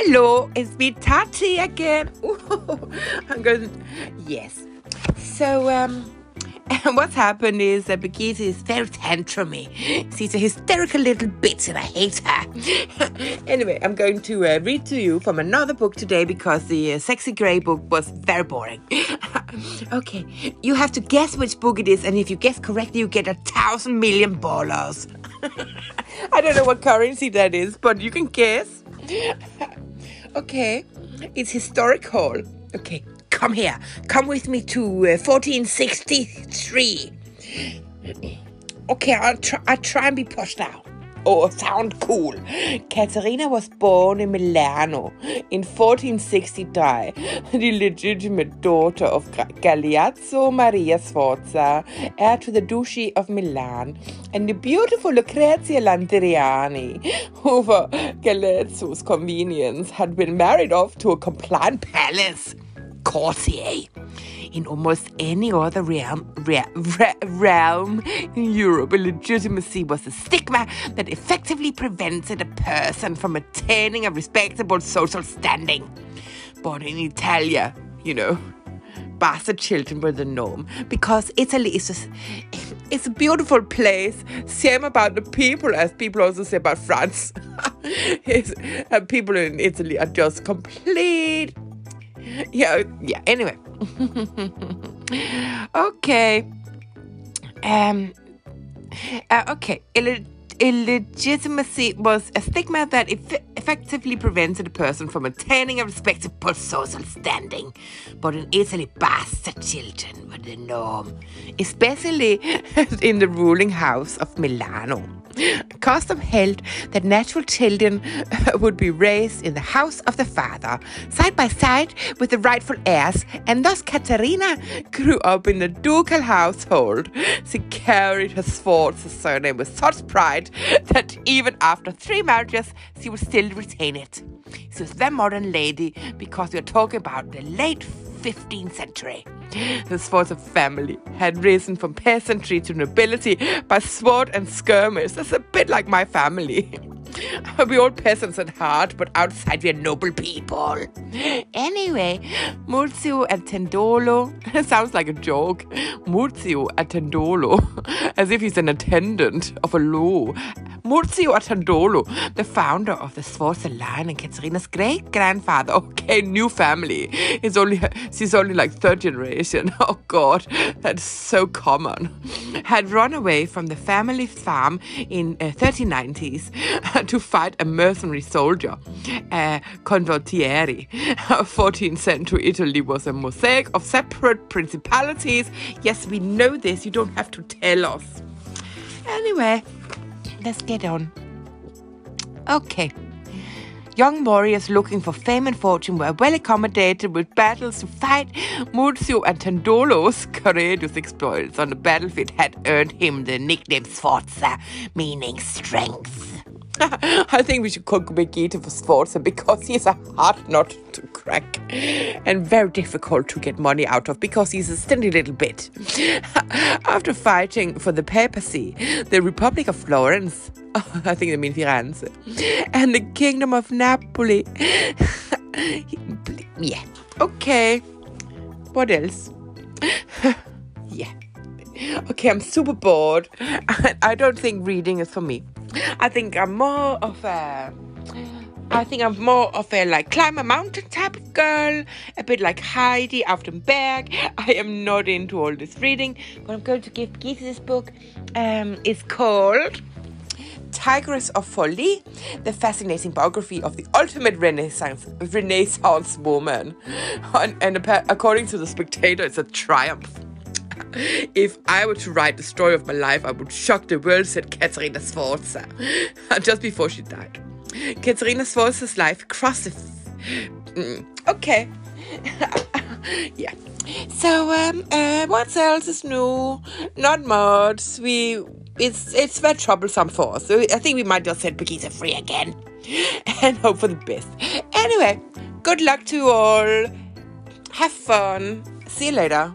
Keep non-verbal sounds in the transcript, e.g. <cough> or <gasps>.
Hello, it's me Tati again. <laughs> Ooh, I'm going. Yes. So um, <laughs> what's happened is that Birgitte is very tantrumy. She's a hysterical little bitch, and I hate her. <laughs> anyway, I'm going to uh, read to you from another book today because the uh, Sexy Grey book was very boring. okay, you have to guess which book it is, and if you guess correctly, you get a thousand million dollars. I don't know what currency that is, but you can guess. Okay, it's historical. Okay, come here. Come with me to uh, 1463. <clears throat> Okay, I'll try, I'll try and be posh now. Oh, sound cool. Caterina was born in Milano in 1463, <laughs> the legitimate daughter of Galeazzo Maria Sforza, heir to the Duchy of Milan, and the beautiful Lucrezia Landriani, <laughs> who for Galeazzo's convenience had been married off to a compliant palace courtier in almost any other realm, realm in Europe, illegitimacy was a stigma that effectively prevented a person from attaining a respectable social standing. But in Italia, you know, bastard children were the norm because Italy is just it's a beautiful place. Same about the people as people also say about France. <laughs> uh, people in Italy are just complete. <laughs> Yeah, yeah. Anyway, <laughs> okay. Um. Uh, okay. Ill- illegitimacy was a stigma that eff- effectively prevented a person from attaining a respectable social standing. But in Italy, bastard children were the norm, especially <laughs> in the ruling house of Milano. Custom held that natural children <laughs> would be raised in the house of the father, side by side with the rightful heirs, and thus Caterina grew up in the ducal household. She carried her Sforza surname with such pride <laughs> that even after three marriages, she would still retain it. She was the modern lady because we are talking about the late 15th century. The Sforza family had risen from peasantry to nobility by sword and skirmish. That's a bit like my family. <laughs> <laughs> we all peasants at heart, but outside we are noble people. <gasps> Anyway, Muzio Attendolo <laughs> sounds like a joke. Muzio Attendolo, <laughs> as if he's an attendant of a law. Muzio Attendolo, the founder of the Sforza line and Caterina's great grandfather. Okay, new family. It's only she's only like third generation. <laughs> Oh God, that's so common. Had run away from the family farm in uh, 1390s <laughs> to fight a mercenary soldier, uh, Condottieri. 14th <laughs> century Italy was a mosaic of separate principalities. Yes, we know this. You don't have to tell us. Anyway, let's get on. Okay. Young warriors looking for fame and fortune were well accommodated with battles to fight. Muzio Attendolo's courageous exploits on the battlefield had earned him the nickname Sforza, meaning strength. <laughs> I think we should call Birgitte for Sforza because he's a hard nut to crack and very difficult to get money out of because he's a stingy little bit. <laughs> After fighting for the papacy, the Republic of Florence, oh, <laughs> I think they mean Firenze, and the Kingdom of Napoli. yeah. Okay. What else? yeah. Okay, I'm super bored. I don't think reading is for me. I think I'm more of a. I think I'm more of a like climb a mountain type of girl, a bit like Heidi Berg. <laughs> I am not into all this reading, but I'm going to give Geese this book. Um, it's called Tigress of Forlì, the fascinating biography of the ultimate Renaissance Renaissance woman. <laughs> And, and according to the Spectator, it's a triumph. If I were to write the story of my life, I would shock the world, said Caterina Sforza, <laughs> just before she died. Caterina Sforza's life. F- mm, okay. <laughs> yeah. So, um, uh, what else is new? Not much. We, it's, it's very troublesome for us. So I think we might just set Birgitte free again <laughs> and hope for the best. Anyway, good luck to you all. Have fun. See you later.